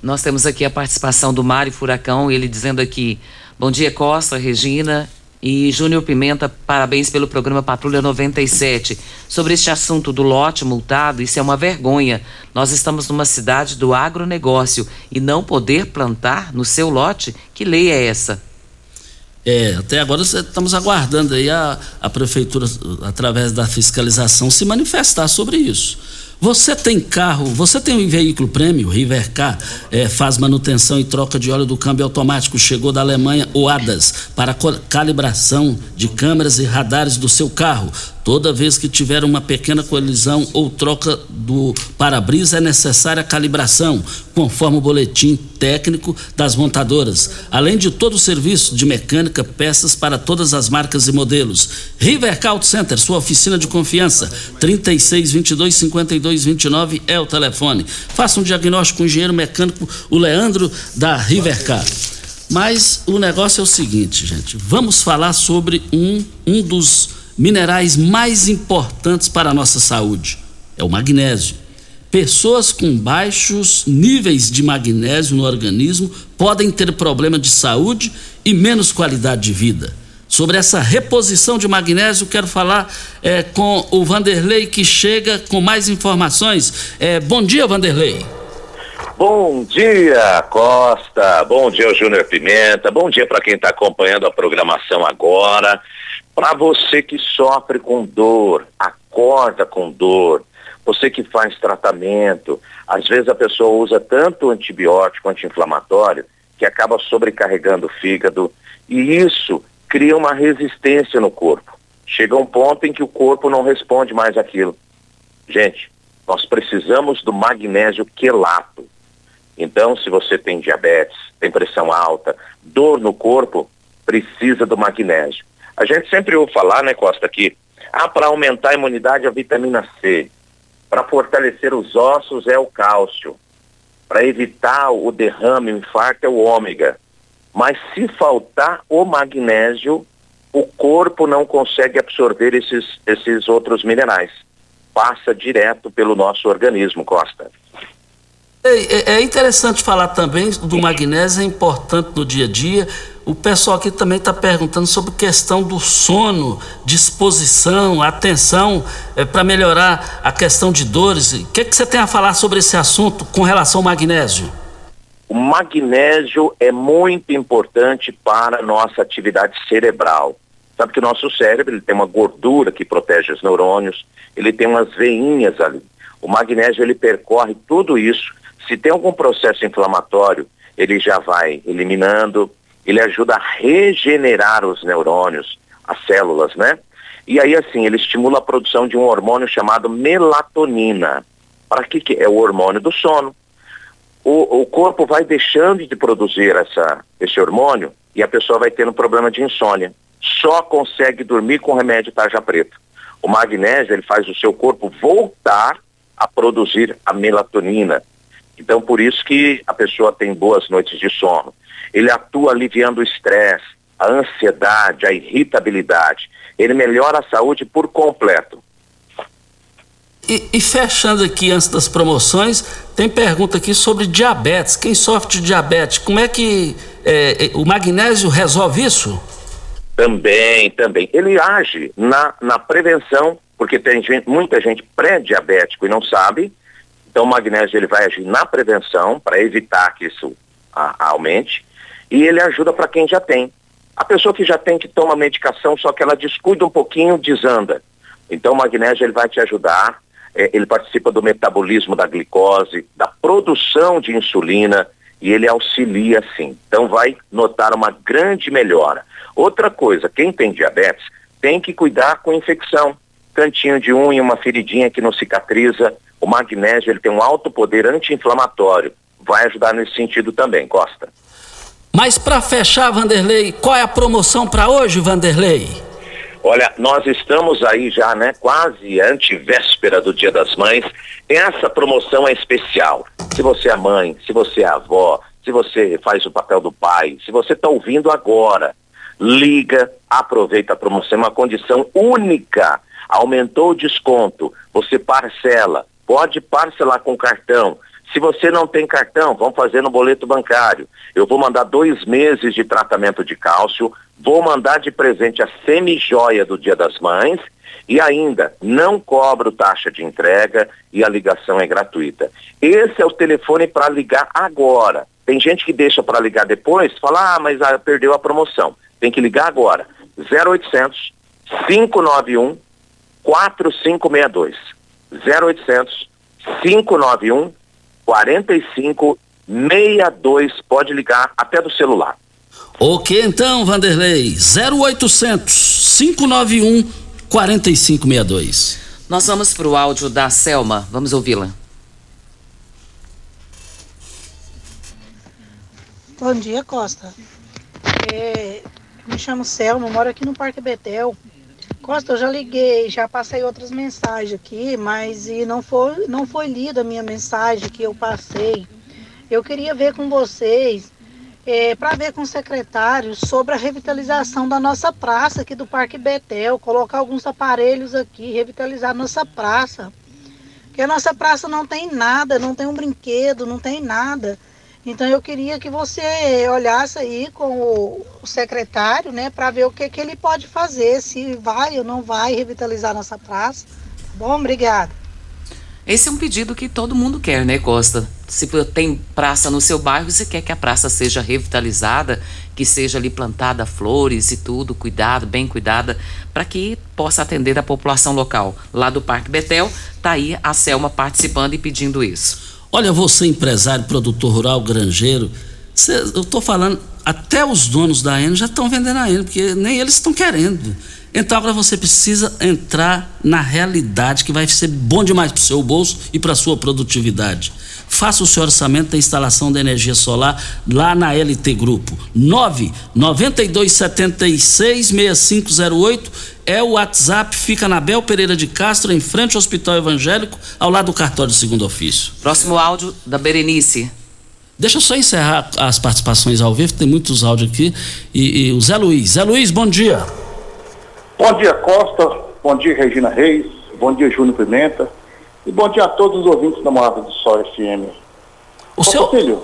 Nós temos aqui a participação do Mário Furacão, ele dizendo aqui: Bom dia, Costa, Regina e Júnior Pimenta, parabéns pelo programa Patrulha 97. Sobre este assunto do lote multado, isso é uma vergonha. Nós estamos numa cidade do agronegócio e não poder plantar no seu lote? Que lei é essa? É, até agora estamos aguardando aí a, a prefeitura, através da fiscalização, se manifestar sobre isso. Você tem carro, você tem um veículo prêmio, Rivercar, é, faz manutenção e troca de óleo do câmbio automático, chegou da Alemanha, o ADAS, para calibração de câmeras e radares do seu carro. Toda vez que tiver uma pequena colisão ou troca do para-brisa, é necessária a calibração, conforme o boletim técnico das montadoras. Além de todo o serviço de mecânica, peças para todas as marcas e modelos. River Auto Center, sua oficina de confiança. 3622 5229 é o telefone. Faça um diagnóstico com o engenheiro mecânico, o Leandro da Rivercar. Mas o negócio é o seguinte, gente. Vamos falar sobre um, um dos minerais mais importantes para a nossa saúde é o magnésio. Pessoas com baixos níveis de magnésio no organismo podem ter problema de saúde e menos qualidade de vida. Sobre essa reposição de magnésio, quero falar é, com o Vanderlei, que chega com mais informações. É, bom dia, Vanderlei. Bom dia, Costa. Bom dia, Júnior Pimenta. Bom dia para quem está acompanhando a programação agora. Para você que sofre com dor, acorda com dor, você que faz tratamento, às vezes a pessoa usa tanto antibiótico anti-inflamatório que acaba sobrecarregando o fígado e isso cria uma resistência no corpo. Chega um ponto em que o corpo não responde mais aquilo. Gente, nós precisamos do magnésio quelato. Então, se você tem diabetes, tem pressão alta, dor no corpo, precisa do magnésio. A gente sempre ouve falar, né, Costa, que ah, para aumentar a imunidade a vitamina C, para fortalecer os ossos é o cálcio, para evitar o derrame, o infarto é o ômega. Mas se faltar o magnésio, o corpo não consegue absorver esses, esses outros minerais. Passa direto pelo nosso organismo, Costa. É, é, interessante falar também do magnésio, é importante no dia a dia. O pessoal aqui também está perguntando sobre questão do sono, disposição, atenção é, para melhorar a questão de dores. O que, é que você tem a falar sobre esse assunto com relação ao magnésio? O magnésio é muito importante para a nossa atividade cerebral. Sabe que o nosso cérebro ele tem uma gordura que protege os neurônios, ele tem umas veinhas ali. O magnésio ele percorre tudo isso se tem algum processo inflamatório, ele já vai eliminando, ele ajuda a regenerar os neurônios, as células, né? E aí, assim, ele estimula a produção de um hormônio chamado melatonina. Para que, que é o hormônio do sono? O, o corpo vai deixando de produzir essa, esse hormônio e a pessoa vai tendo problema de insônia. Só consegue dormir com remédio tarja preta. O magnésio ele faz o seu corpo voltar a produzir a melatonina, então, por isso que a pessoa tem boas noites de sono. Ele atua aliviando o estresse, a ansiedade, a irritabilidade. Ele melhora a saúde por completo. E, e, fechando aqui antes das promoções, tem pergunta aqui sobre diabetes. Quem sofre de diabetes, como é que é, o magnésio resolve isso? Também, também. Ele age na, na prevenção, porque tem gente, muita gente pré-diabético e não sabe, então o magnésio ele vai agir na prevenção para evitar que isso a, aumente e ele ajuda para quem já tem. A pessoa que já tem que toma medicação, só que ela descuida um pouquinho, desanda. Então o magnésio ele vai te ajudar, é, ele participa do metabolismo da glicose, da produção de insulina e ele auxilia sim. Então vai notar uma grande melhora. Outra coisa, quem tem diabetes tem que cuidar com infecção. Cantinho de unha, uma feridinha que não cicatriza, o magnésio ele tem um alto poder anti-inflamatório, vai ajudar nesse sentido também, Costa. Mas para fechar, Vanderlei, qual é a promoção para hoje, Vanderlei? Olha, nós estamos aí já, né, quase antivéspera do Dia das Mães. Essa promoção é especial. Se você é mãe, se você é avó, se você faz o papel do pai, se você está ouvindo agora, liga, aproveita a promoção, é uma condição única. Aumentou o desconto, você parcela, pode parcelar com cartão. Se você não tem cartão, vamos fazer no boleto bancário. Eu vou mandar dois meses de tratamento de cálcio, vou mandar de presente a semi-joia do Dia das Mães e ainda não cobro taxa de entrega e a ligação é gratuita. Esse é o telefone para ligar agora. Tem gente que deixa para ligar depois, fala, ah, mas ah, perdeu a promoção. Tem que ligar agora. 0800 591 4562. 0800 591 4562. Pode ligar até do celular. Ok, então, Vanderlei. 0800 591 4562. Nós vamos para o áudio da Selma. Vamos ouvi-la. Bom dia, Costa. É, me chamo Selma, moro aqui no Parque Betel. Costa, eu já liguei, já passei outras mensagens aqui, mas e não foi, não foi lida a minha mensagem que eu passei. Eu queria ver com vocês, é, para ver com o secretário sobre a revitalização da nossa praça aqui do Parque Betel, colocar alguns aparelhos aqui, revitalizar a nossa praça. Porque a nossa praça não tem nada, não tem um brinquedo, não tem nada. Então eu queria que você olhasse aí com o, secretário, né, para ver o que, que ele pode fazer, se vai ou não vai revitalizar nossa praça. Tá bom? Obrigada. Esse é um pedido que todo mundo quer, né, Costa? Se tem praça no seu bairro, você quer que a praça seja revitalizada, que seja ali plantada flores e tudo, cuidado, bem cuidada, para que possa atender a população local. Lá do Parque Betel, tá aí a Selma participando e pedindo isso. Olha, você empresário, produtor rural, granjeiro, cê, eu estou falando, até os donos da Eno já estão vendendo a Eno, porque nem eles estão querendo. Então agora você precisa entrar na realidade que vai ser bom demais para o seu bolso e para a sua produtividade. Faça o seu orçamento da instalação da energia solar lá na LT Grupo. 9 9276 6508 é o WhatsApp, fica na Bel Pereira de Castro, em frente ao Hospital Evangélico, ao lado do cartório de segundo ofício. Próximo áudio da Berenice. Deixa eu só encerrar as participações ao vivo, tem muitos áudios aqui. E, e o Zé Luiz. Zé Luiz, bom dia. Bom dia, Costa. Bom dia, Regina Reis. Bom dia, Júnior Pimenta. E bom dia a todos os ouvintes da Morada do Sol FM. O seu filho?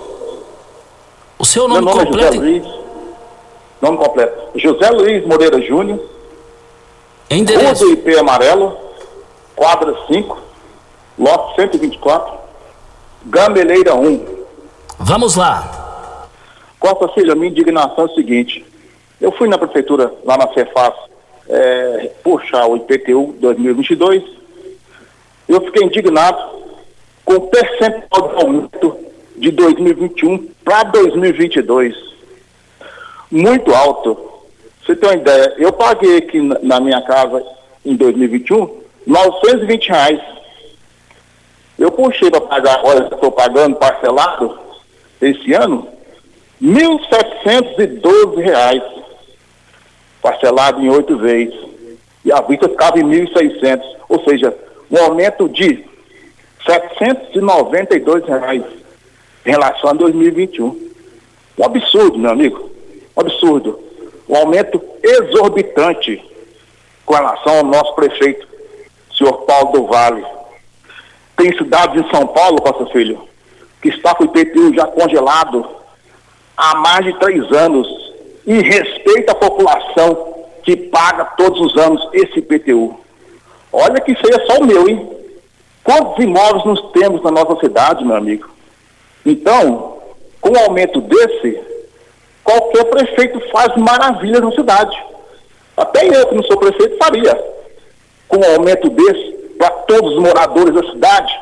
O seu nome, Meu nome completo? É José Luiz. Nome completo. José Luiz Moreira Júnior. Endereço. Rua do IP Amarelo, quadra 5, lote 124, Gameleira 1. Vamos lá. Costa Filho, a minha indignação é o seguinte. Eu fui na prefeitura, lá na Cefaz, é, puxar o IPTU 2022. Eu fiquei indignado com o percentual de aumento de 2021 para 2022. Muito alto. Você tem uma ideia, eu paguei aqui na, minha casa em 2021 920 reais. Eu puxei para pagar agora, estou pagando parcelado esse ano, 1.712 reais, parcelado em oito vezes. E a vista ficava em 1.600, ou seja, um aumento de 792 reais em relação a 2021. Um absurdo, meu amigo. Um absurdo. Um aumento exorbitante com relação ao nosso prefeito, senhor Paulo do Vale. Tem cidades em São Paulo, Costa Filho, que está com o IPTU já congelado há mais de três anos e respeita a população que paga todos os anos esse IPTU. Olha que isso aí é só o meu, hein? Quantos imóveis nós temos na nossa cidade, meu amigo? Então, com um aumento desse, qualquer prefeito faz maravilhas na cidade. Até eu, que não sou prefeito, faria. Com um aumento desse, para todos os moradores da cidade,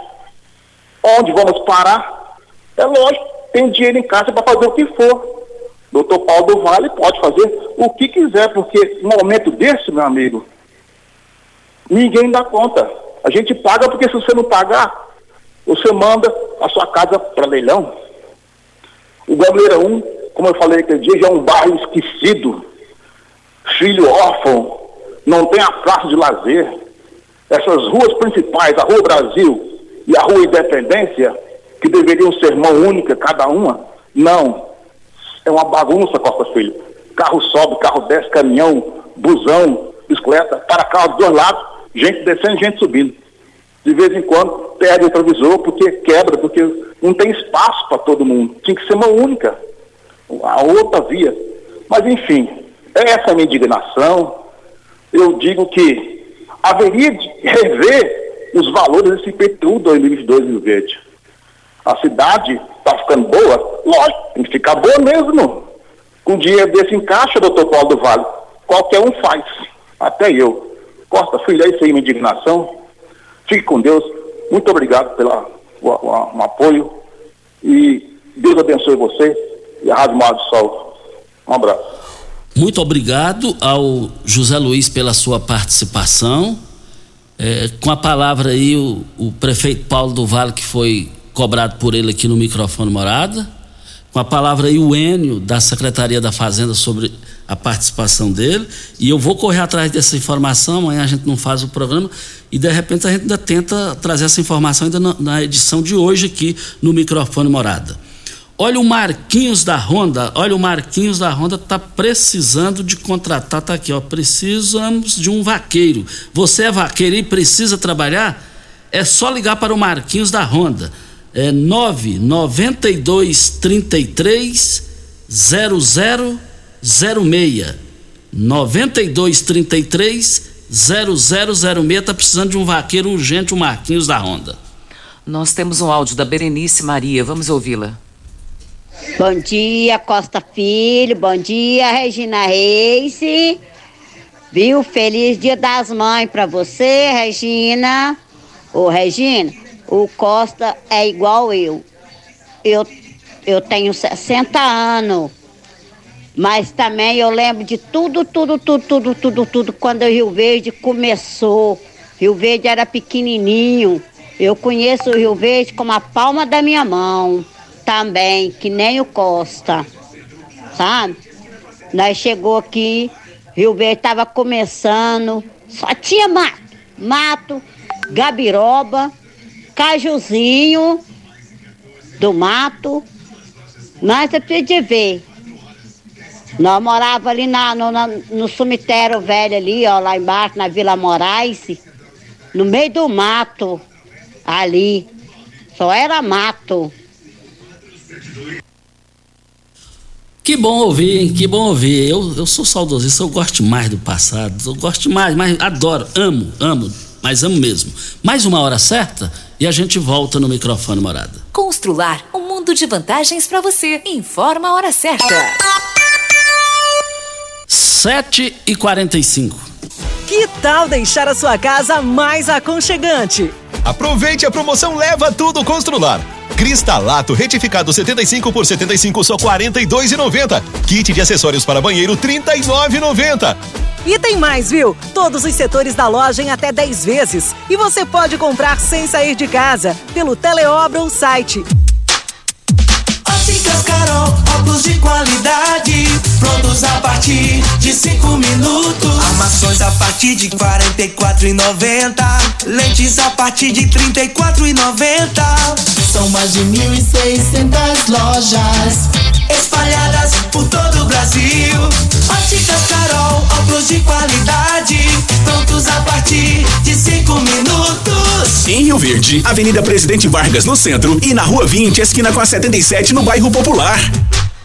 onde vamos parar? É lógico, tem dinheiro em casa para fazer o que for. Doutor Paulo do Vale pode fazer o que quiser, porque um aumento desse, meu amigo, ninguém dá conta. A gente paga porque se você não pagar, você manda a sua casa para leilão. Gameleira 1, como eu falei aquele dia, já é um bairro esquecido, filho órfão, não tem a praça de lazer. Essas ruas principais, a Rua Brasil e a Rua Independência, que deveriam ser mão única cada uma, não. É uma bagunça, Costa Filho. Carro sobe, carro desce, caminhão, busão, bicicleta, para carro dos dois lados, gente descendo, gente subindo. De vez em quando perde o provisor porque quebra, porque não tem espaço para todo mundo. Tinha que ser uma única, a outra via. Mas enfim, essa é a minha indignação. Eu digo que haveria de rever os valores desse IPTU 2022 Rio Verde. A cidade está ficando boa? Lógico, tem que ficar boa mesmo. Com dinheiro desse encaixa, doutor Paulo do Vale, qualquer um faz. Até eu. Costa, filho, é isso aí, minha indignação. Fique com Deus. Muito obrigado pelo um apoio. E Deus abençoe você e a Rádio Mar do Sol. Um abraço. Muito obrigado ao José Luiz pela sua participação. É, com a palavra aí o, o, prefeito Paulo do Vale, que foi cobrado por ele aqui no microfone morada. Com a palavra aí o Enio, da Secretaria da Fazenda, sobre a participação dele. E eu vou correr atrás dessa informação, amanhã a gente não faz o programa. E de repente a gente ainda tenta trazer essa informação ainda na, edição de hoje aqui no microfone morada. Olha o Marquinhos da Honda, olha o Marquinhos da Honda tá precisando de contratar, tá aqui, ó, precisamos de um vaqueiro. Você é vaqueiro e precisa trabalhar? É só ligar para o Marquinhos da Honda. É 992 33 0006 92 33 0006 tá precisando de um vaqueiro urgente, o Marquinhos da Honda. Nós temos um áudio da Berenice Maria, vamos ouvi-la. Bom dia, Costa Filho. Bom dia, Regina Reis. Viu? Feliz Dia das Mães para você, Regina. Ô, Regina, o Costa é igual eu. Eu, eu tenho 60 anos. Mas também eu lembro de tudo, tudo, tudo, tudo, tudo, tudo, quando o Rio Verde começou. Rio Verde era pequenininho. Eu conheço o Rio Verde como a palma da minha mão também, que nem o Costa, sabe? Nós chegou aqui, Rio Verde estava começando, só tinha mato, mato, gabiroba, cajuzinho do mato, mas você precisa ver. Nós morávamos ali na, no, na, no cemitério velho ali, ó, lá embaixo, na Vila Moraes, no meio do mato, ali. Só era mato. Que bom ouvir, hein? Que bom ouvir. Eu, eu sou saudosista, eu gosto mais do passado. Eu gosto mais, mas adoro, amo, amo, mas amo mesmo. Mais uma hora certa e a gente volta no microfone morada. Constrular um mundo de vantagens para você. Informa a hora certa. 7 e 45 Que tal deixar a sua casa mais aconchegante? Aproveite a promoção Leva Tudo Constrular. Cristalato retificado 75 por 75 só 42,90. Kit de acessórios para banheiro 39,90. E tem mais, viu? Todos os setores da loja em até 10 vezes. E você pode comprar sem sair de casa pelo Teleobra ou site. Óticas Carol, óculos de qualidade, prontos a partir de 5 minutos. Armações a partir de 44,90. Lentes a partir de 34,90. São mais de 1.600 lojas espalhadas por todo o Brasil. Óticas Carol, óculos de qualidade, prontos a partir de 5 minutos. Em Rio Verde, Avenida Presidente Vargas no centro e na Rua 20, esquina com a 77 no bairro Popular.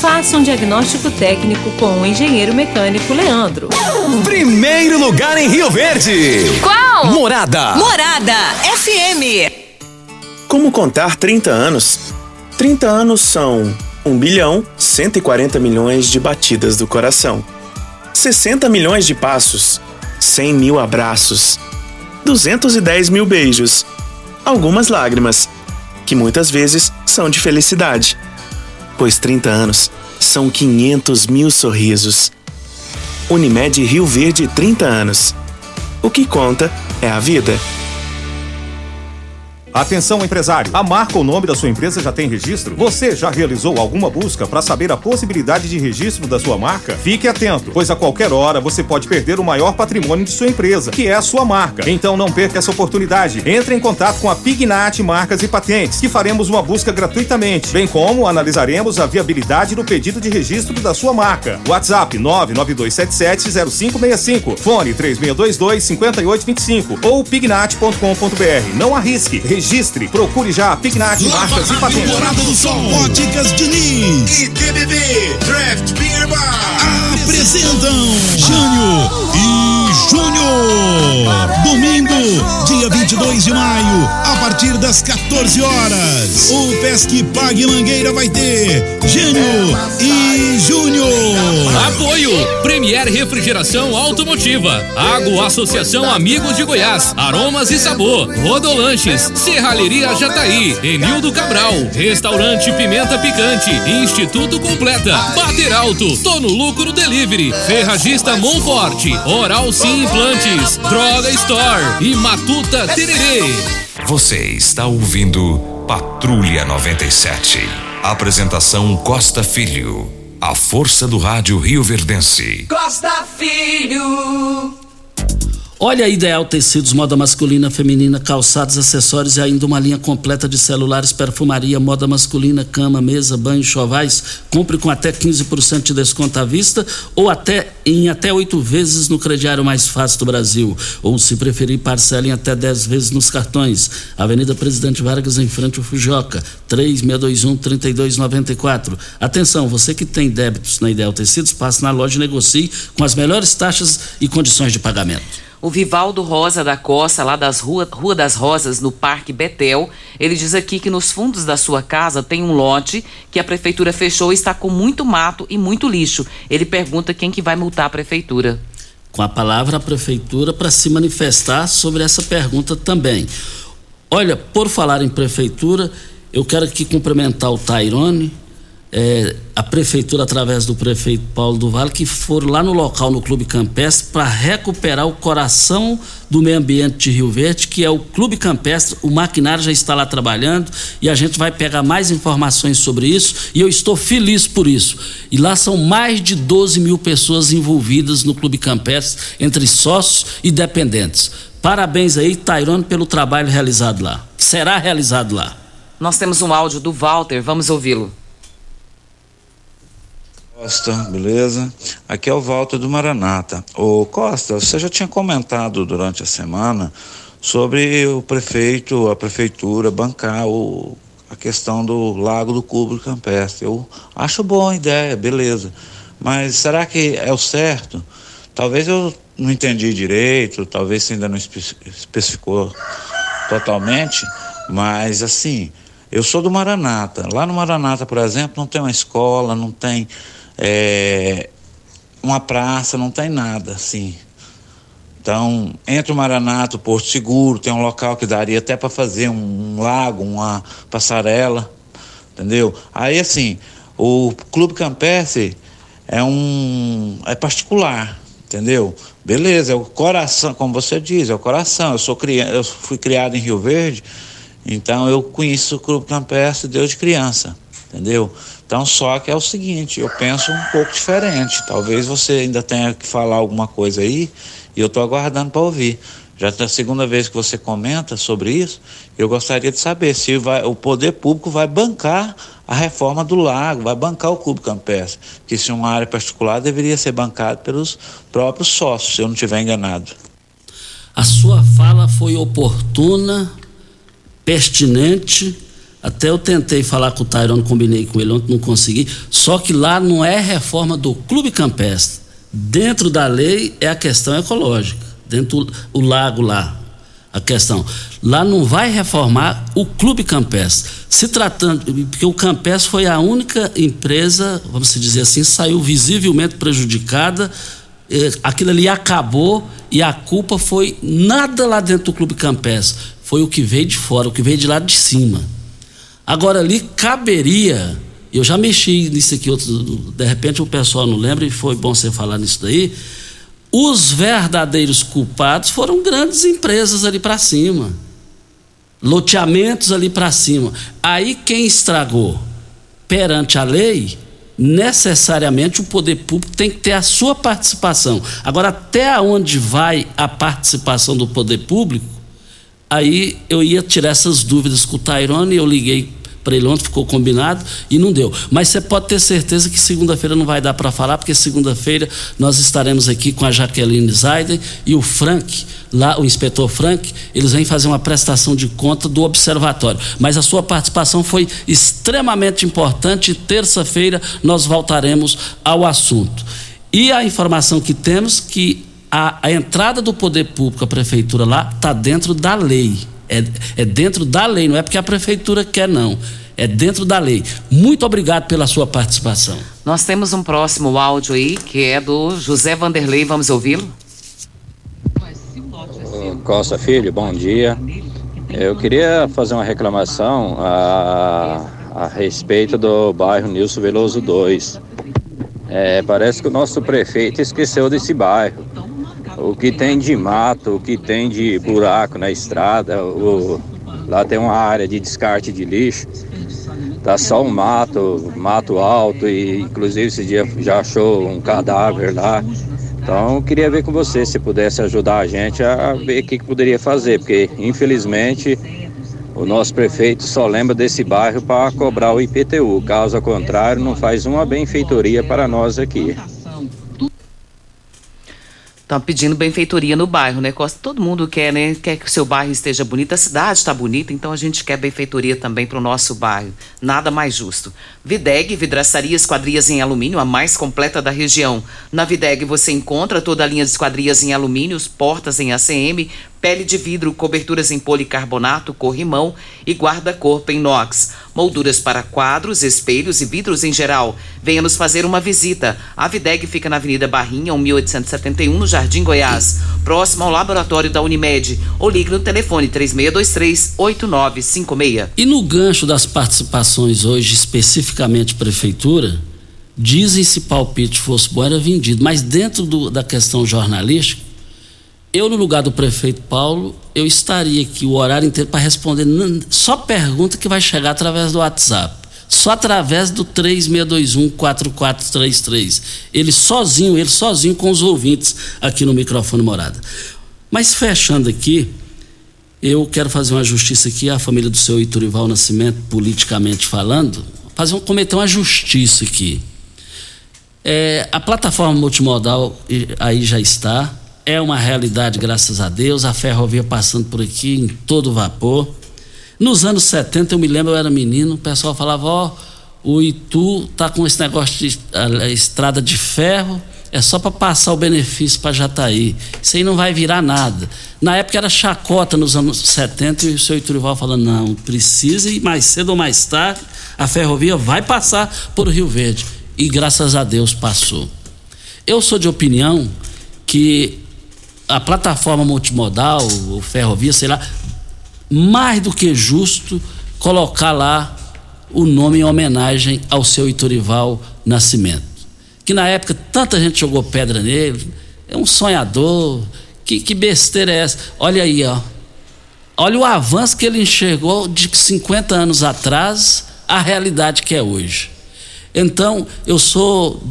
Faça um diagnóstico técnico com o engenheiro mecânico Leandro. Primeiro lugar em Rio Verde. Qual? Morada. Morada FM. Como contar 30 anos? 30 anos são 1 bilhão 140 milhões de batidas do coração, 60 milhões de passos, 100 mil abraços, 210 mil beijos, algumas lágrimas, que muitas vezes são de felicidade, pois 30 anos são 500 mil sorrisos. Unimed Rio Verde 30 anos. O que conta é a vida. Atenção empresário, a marca ou nome da sua empresa já tem registro? Você já realizou alguma busca para saber a possibilidade de registro da sua marca? Fique atento, pois a qualquer hora você pode perder o maior patrimônio de sua empresa, que é a sua marca. Então não perca essa oportunidade. Entre em contato com a Pignat Marcas e Patentes, que faremos uma busca gratuitamente, bem como analisaremos a viabilidade do pedido de registro da sua marca. WhatsApp 992770565, fone 3622-5825 ou pignat.com.br. Não arrisque registre. Procure já a Pignat Marcas e Patentes. Morada do Sol, Óticas Diniz e TBB Draft Beer Bar apresentam Jânio e Júnior. Domingo, dia 22 de maio, partir das 14 horas. O Pesque Pague Mangueira vai ter Jânio e Júnior. Apoio. Premier Refrigeração Automotiva, Água Associação Amigos de Goiás, Aromas e Sabor, Rodolanches, Serralheria Jataí, Enildo Cabral, Restaurante Pimenta Picante, Instituto Completa, Bater Alto, Tô no Lucro Delivery, Ferragista Monforte, Oral Sim Implantes, Droga Store. E Matuta Tererê. Você está ouvindo Patrulha 97. Apresentação Costa Filho. A força do rádio Rio Verdense. Costa Filho. Olha a Ideal Tecidos, moda masculina, feminina, calçados, acessórios e ainda uma linha completa de celulares, perfumaria, moda masculina, cama, mesa, banho, chovais. Compre com até 15% de desconto à vista ou até em até oito vezes no crediário mais fácil do Brasil. Ou, se preferir, parcela em até 10 vezes nos cartões. Avenida Presidente Vargas, em frente ao Fujoca, 3621-3294. Atenção, você que tem débitos na Ideal Tecidos, passe na loja e negocie com as melhores taxas e condições de pagamento. O Vivaldo Rosa da Costa, lá das Rua, Rua das Rosas, no Parque Betel, ele diz aqui que nos fundos da sua casa tem um lote que a prefeitura fechou e está com muito mato e muito lixo. Ele pergunta quem que vai multar a prefeitura. Com a palavra a prefeitura para se manifestar sobre essa pergunta também. Olha, por falar em prefeitura, eu quero aqui cumprimentar o Tairone, é, a prefeitura, através do prefeito Paulo do Vale, que foram lá no local, no Clube Campestre, para recuperar o coração do meio ambiente de Rio Verde, que é o Clube Campestre. O maquinário já está lá trabalhando e a gente vai pegar mais informações sobre isso e eu estou feliz por isso. E lá são mais de 12 mil pessoas envolvidas no Clube Campestre, entre sócios e dependentes. Parabéns aí, Tairone, pelo trabalho realizado lá. Será realizado lá. Nós temos um áudio do Walter, vamos ouvi-lo. Costa, beleza? Aqui é o Walter do Maranata. Ô Costa, você já tinha comentado durante a semana sobre o prefeito, a prefeitura bancar o, a questão do Lago do Cubo Campestre. Eu acho boa a ideia, beleza. Mas será que é o certo? Talvez eu não entendi direito, talvez você ainda não especificou totalmente, mas assim, eu sou do Maranata. Lá no Maranata, por exemplo, não tem uma escola, não tem é, uma praça, não tem nada assim. Então, entre o Maranato, o Porto Seguro, tem um local que daria até para fazer um, um, lago, uma passarela, entendeu? Aí, assim, o Clube Campestre é um. é particular, entendeu? Beleza, é o coração, como você diz, é o coração. Eu, sou criança, eu fui criado em Rio Verde, então eu conheço o Clube Campestre desde criança, entendeu? Então, só que é o seguinte, eu penso um pouco diferente. Talvez você ainda tenha que falar alguma coisa aí e eu estou aguardando para ouvir. Já é a segunda vez que você comenta sobre isso, eu gostaria de saber se vai, o poder público vai bancar a reforma do lago, vai bancar o clube campestre, que se uma área particular deveria ser bancado pelos próprios sócios, se eu não estiver enganado. A sua fala foi oportuna, pertinente até eu tentei falar com o Tyrone, combinei com ele ontem, não consegui. Só que lá não é reforma do clube campestre. Dentro da lei é a questão ecológica. Dentro do lago lá. a questão. Lá não vai reformar o Clube Campestre. Se tratando, porque o Campestre foi a única empresa, vamos dizer assim, saiu visivelmente prejudicada. Eh, aquilo ali acabou e a culpa foi nada lá dentro do Clube Campestre. Foi o que veio de fora, o que veio de lá de cima. Agora ali caberia, eu já mexi nisso aqui, outro, de repente o pessoal não lembra e foi bom você falar nisso daí os verdadeiros culpados foram grandes empresas ali para cima. Loteamentos ali para cima. Aí quem estragou perante a lei, necessariamente o poder público tem que ter a sua participação. Agora, até onde vai a participação do poder público, aí eu ia tirar essas dúvidas com o Tairone, eu liguei para ele ontem, ficou combinado e não deu. Mas você pode ter certeza que segunda-feira não vai dar para falar, porque segunda-feira nós estaremos aqui com a Jaqueline Zaiden e o Frank, lá o inspetor Frank, eles vêm fazer uma prestação de conta do observatório. Mas a sua participação foi extremamente importante. Terça-feira nós voltaremos ao assunto. E a informação que temos que a, a entrada do poder público, a prefeitura lá, está dentro da lei. É, é dentro da lei, não é porque a prefeitura quer, não. É dentro da lei. Muito obrigado pela sua participação. Nós temos um próximo áudio aí, que é do José Vanderlei. Vamos ouvi-lo? Costa Filho, bom dia. Eu queria fazer uma reclamação a, a respeito do bairro Nilson Veloso 2. É, parece que o nosso prefeito esqueceu desse bairro o que tem de mato, o que tem de buraco na estrada, o, lá tem uma área de descarte de lixo, tá só um mato, mato alto e inclusive esse dia já achou um cadáver lá. Então queria ver com você se pudesse ajudar a gente a ver o que, que poderia fazer, porque infelizmente o nosso prefeito só lembra desse bairro para cobrar o IPTU. Caso contrário, não faz uma benfeitoria para nós aqui. Estão pedindo benfeitoria no bairro, né, Costa? Todo mundo quer, né? Quer que o seu bairro esteja bonito, a cidade está bonita, então a gente quer benfeitoria também para o nosso bairro. Nada mais justo. Videg, vidraçaria esquadrias em alumínio, a mais completa da região. Na Videg você encontra toda a linha de esquadrias em alumínio, portas em ACM, pele de vidro, coberturas em policarbonato, corrimão e guarda-corpo em inox, molduras para quadros, espelhos e vidros em geral. Venha nos fazer uma visita. A Videg fica na Avenida Barrinha, 1871, no Jardim Goiás, próximo ao laboratório da Unimed. Ou ligue no telefone 3623-8956. E no gancho das participações hoje, especificamente prefeitura, dizem se palpite fosse bom era vendido, mas dentro do, da questão jornalística, eu, no lugar do prefeito Paulo, eu estaria aqui o horário inteiro para responder só pergunta que vai chegar através do WhatsApp. Só através do 3621-4433. Ele sozinho, ele sozinho com os ouvintes aqui no microfone morada. Mas fechando aqui, eu quero fazer uma justiça aqui à família do seu Iturival Nascimento, politicamente falando, fazer um, cometer uma justiça aqui. É, a plataforma multimodal aí já está, é uma realidade, graças a Deus. A ferrovia passando por aqui em todo vapor. Nos anos 70, eu me lembro, eu era menino, o pessoal falava: Ó, oh, o Itu tá com esse negócio de a, a estrada de ferro, é só para passar o benefício para Jataí. Isso aí não vai virar nada. Na época era chacota nos anos 70 e o seu Iturival falando: não, precisa e mais cedo ou mais tarde a ferrovia vai passar por Rio Verde. E graças a Deus passou. Eu sou de opinião que a plataforma multimodal, o ferrovia, sei lá, mais do que justo colocar lá o nome em homenagem ao seu Iturival Nascimento. Que na época tanta gente jogou pedra nele, é um sonhador, que, que besteira é essa? Olha aí, ó. Olha o avanço que ele enxergou de 50 anos atrás à realidade que é hoje. Então, eu sou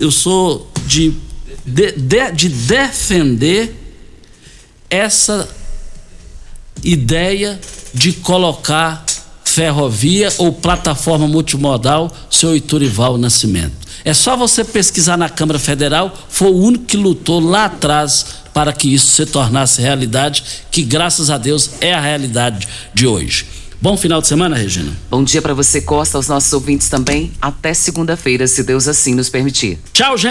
eu sou de de, de, de defender essa ideia de colocar ferrovia ou plataforma multimodal, seu Iturival Nascimento. É só você pesquisar na Câmara Federal, foi o único que lutou lá atrás para que isso se tornasse realidade, que graças a Deus é a realidade de hoje. Bom final de semana, Regina. Bom dia para você, Costa, aos nossos ouvintes também. Até segunda-feira, se Deus assim nos permitir. Tchau, gente.